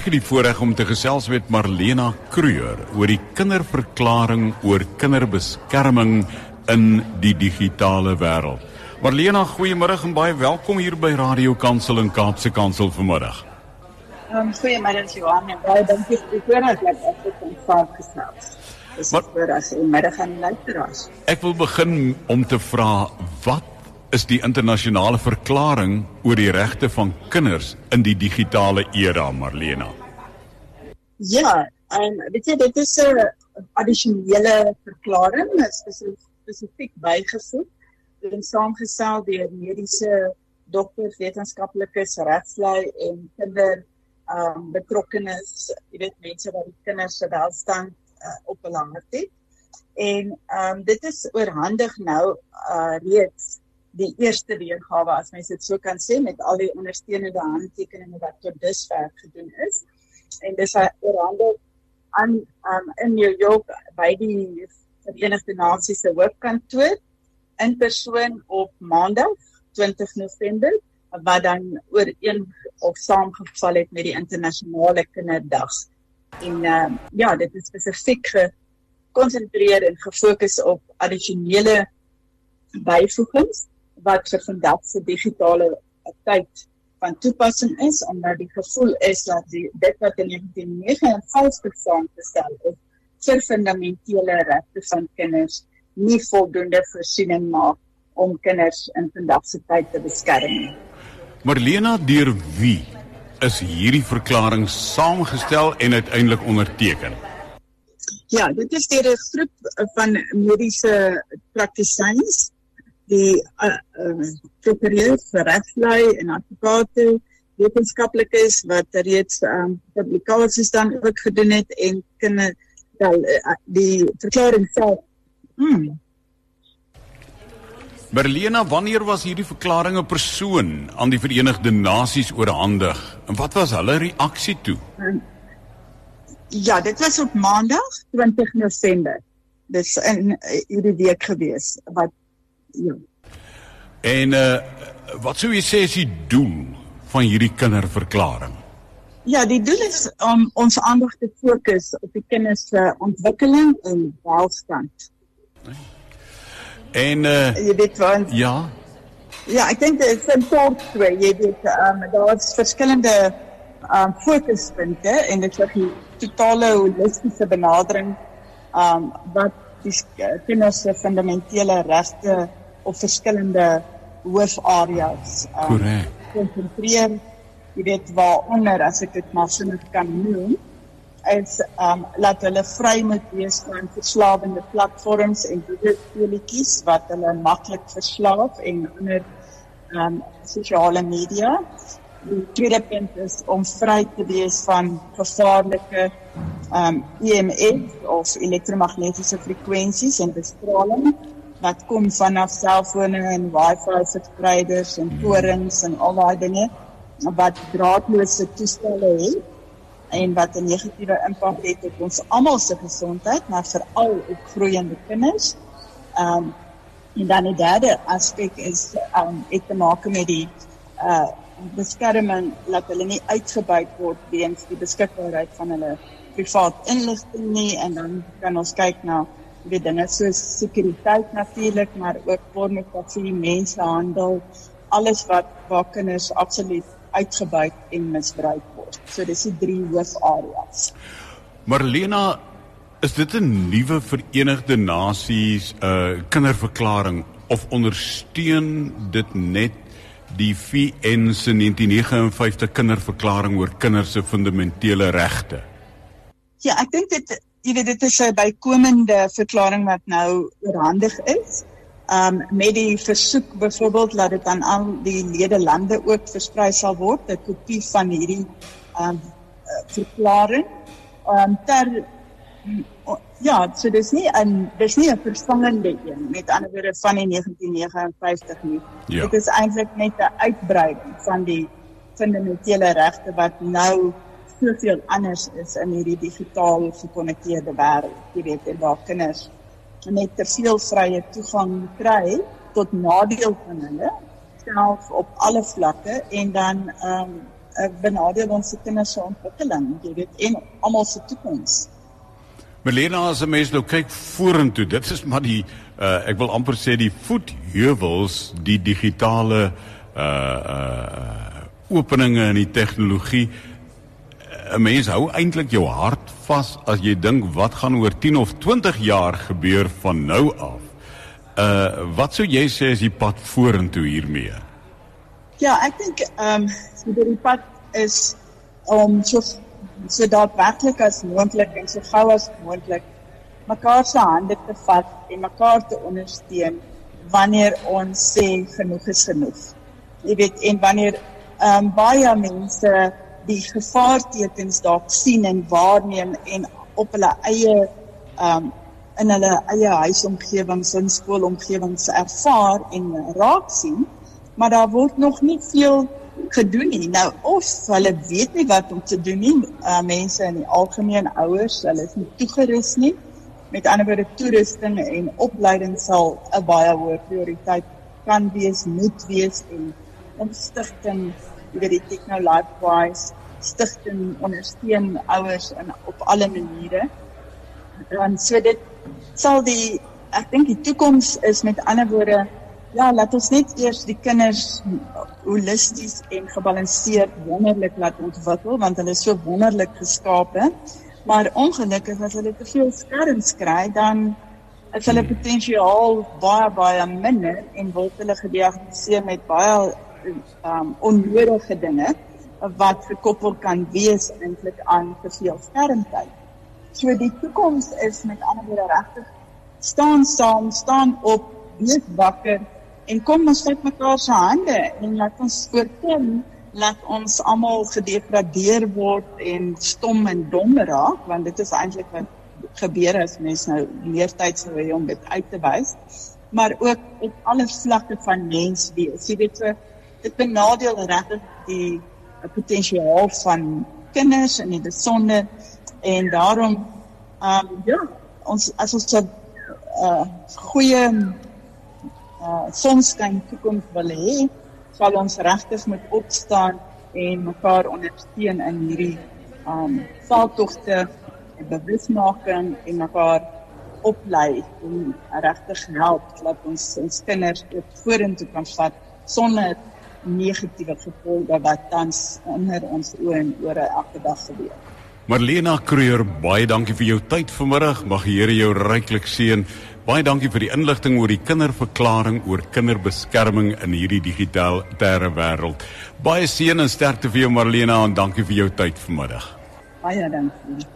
Ek het die voorreg om te gesels met Marlena Kruger oor die kinderverklaring oor kinderbeskerming in die digitale wêreld. Marlena, goeiemôre en baie welkom hier by Radio Kansel en Kaapse Kansel vanmiddag. Um, goeiemôre Johan en baie dankie vir die voorreg dat ek dit kon saamgesels. Dis vir as 'n middag aan luisteraars. Ek wil begin om te vra wat is die internasionale verklaring oor die regte van kinders in die digitale era, Marlena. Ja, en um, weet jy dit is 'n addisionele verklaring, spesifiek bygevoeg en saamgestel deur mediese dokters, wetenskaplikes, regslui en kinder ehm um, betrokkenes, jy weet mense wat die kinders se welstand uh, op belang het. En ehm um, dit is oorhandig nou uh reeds die eerste weergawe as mens dit so kan sê met al die ondersteunende handtekeninge wat tot dusver gedoen is. En dis oorhandig aan um, in New York by die Verenigde Nasies se hoofkantoor in persoon op Maandag 20 November wat dan oor een of saamgeval het met die internasionale kinderdag. En uh, ja, dit is spesifiek gekonsentreer en gefokus op addisionele byvoegings wat vir vandag se digitale tyd van toepassing is omdat die gevoel is dat die dit wat in 1959 saamgestel is vir fundamentele regte van kinders nie voldoende voorsiening maak om kinders in vandag se tyd te beskerm nie. Marlena deur wie is hierdie verklaring saamgestel en uiteindelik onderteken? Ja, dit is deur 'n groep van mediese praktisyns die uh, uh, prokureurs vir regslui en advokate wetenskaplikes wat reeds um, publikasies dan ook gedoen het en kan wel uh, die verklaring self hmm. Berlina wanneer was hierdie verklaring 'n persoon aan die Verenigde Nasies oorhandig? En wat was hulle reaksie toe? Um, Ja dit was op maandag 20 November. Dis in hierdie week gewees wat Ja. En uh wat sou jy sê is die doel van hierdie kinderverklaring? Ja, die doel is om ons aandag te fokus op die kinders se ontwikkeling en welstand. En uh jy weet wat? Ja. Ja, ek dink dit is 'n kort twee. Jy weet um daar's verskillende um fokuspunte en dit is 'n totale holistiese benadering um wat die kinders se fundamentele regte op verskillende hoofareas um, konsentreer. Jy weet waaronder as ek dit maar so net kan noem is um laat hulle vry moet wees van verslawende platforms en videospeletjies wat hulle maklik verslaaf en ander um sosiale media. Die tweede punt is om vry te wees van gevaarlike um EMF of elektromagnetiese frekwensies en bestraling wat kom vanaf selfone en wifi verspreiders en torings en al daai dinge wat draadloose toestelle het en wat 'n negatiewe impak het op ons almal se gesondheid, maar veral op groeiende kinders. Ehm um, en dan die derde aspek is ehm um, het te maak met die uh beskerming dat hulle nie uitgebuit word weens die beskikbaarheid van hulle privaat inligting nie en dan kan ons kyk na weet dinge soos sekuriteit natuurlik, maar ook pornografie, mensenhandel, alles wat waar kinders absoluut uitgebuit en misbruik word. So dis die drie hoofareas. Marlena, is dit 'n nuwe Verenigde Nasies uh kinderverklaring of ondersteun dit net die VN se 1959 kinderverklaring oor kinders se fundamentele regte? Ja, ek dink dit jy weet dit is 'n bykomende verklaring wat nou oorhandig is. Um met die versoek byvoorbeeld dat dit aan al die lede lande ook versprei sal word, 'n kopie van hierdie um verklaring. Um ter ja, so dis nie 'n dis nie 'n vervangende een met ander woorde van die 1959 nie. Ja. Dit is eintlik net 'n uitbreiding van die fundamentele regte wat nou soveel anders is in hierdie digitaal gekonnekteerde wêreld. Jy weet, en waar kinders net te veel vrye toegang kry tot nadeel van hulle self op alle vlakke en dan ehm um, benadeel ons se kinders se ontwikkeling, jy weet, en almal se toekoms. Melena as 'n mens nou kyk vorentoe, dit is maar die uh, ek wil amper sê die voetheuwels, die digitale uh uh openinge in die tegnologie. 'n Mens hou eintlik jou hart vas as jy dink wat gaan oor 10 of 20 jaar gebeur van nou af. Uh wat sou jy sê is die pad vorentoe hiermee? Ja, ek dink ehm um, so die pad is om so so daadwerklik as moontlik en so gou as moontlik mekaar se hande te vat en mekaar te ondersteun wanneer ons sê genoeg is genoeg. Jy weet en wanneer ehm um, baie mense die gevaartekens dalk sien en waarneem en op hulle eie um, in hulle eie huisomgewings en skoolomgewings ervaar en raak sien, maar daar word nog nie veel gedoen nie. Nou of hulle weet nie wat om te doen nie. Uh, mense in die algemeen ouers, hulle is nie toegerus nie. Met ander woorde toerusting en opleiding sal 'n baie hoë prioriteit kan wees, moet wees en ons stigting oor die Technolife Wise stigting ondersteun ouers in op alle maniere. Dan so dit sal die ek dink die toekoms is met ander woorde ja, laat ons net eers die kinders holisties en gebalanseerd wonderlik laat ontwikkel want hulle is so wonderlik geskape. Maar ongelukkig as hulle te veel skerms kry, dan is hulle hmm. potensiaal baie baie minder en word hulle gediagnoseer met baie um onnodige dinge wat gekoppel kan wees eintlik aan te veel skermtyd. So die toekoms is met ander woorde regtig staan saam, staan op, wees wakker en kom ons vat mekaar se hande en laat ons voorkom laat ons almal gedegradeer word en stom en dom raak want dit is eintlik wat gebeur as mense nou meer tyd sou hê om dit uit te wys maar ook op alle vlakke van mens wees jy weet so dit benadeel regtig die potensiaal van kinders in die besonder en daarom um, ja ons as ons 'n uh, goeie uh sonskyn toekoms wil hê, sal ons regtig moet opstaan en mekaar ondersteun in hierdie um veldtogte en bewusmaking en mekaar oplei en regtig help dat ons ons kinders vorentoe kan vat sonder negatiewe gevolge wat tans onder ons oë en ore elke dag gebeur. Marlena Kreur, baie dankie vir jou tyd vanmiddag. Mag die Here jou ryklik seën. Baie dankie vir die inligting oor die kinderverklaring oor kinderbeskerming in hierdie digitale wêreld. Baie seën en sterkte vir jou Marlena en dankie vir jou tyd vanmiddag. Baie dankie.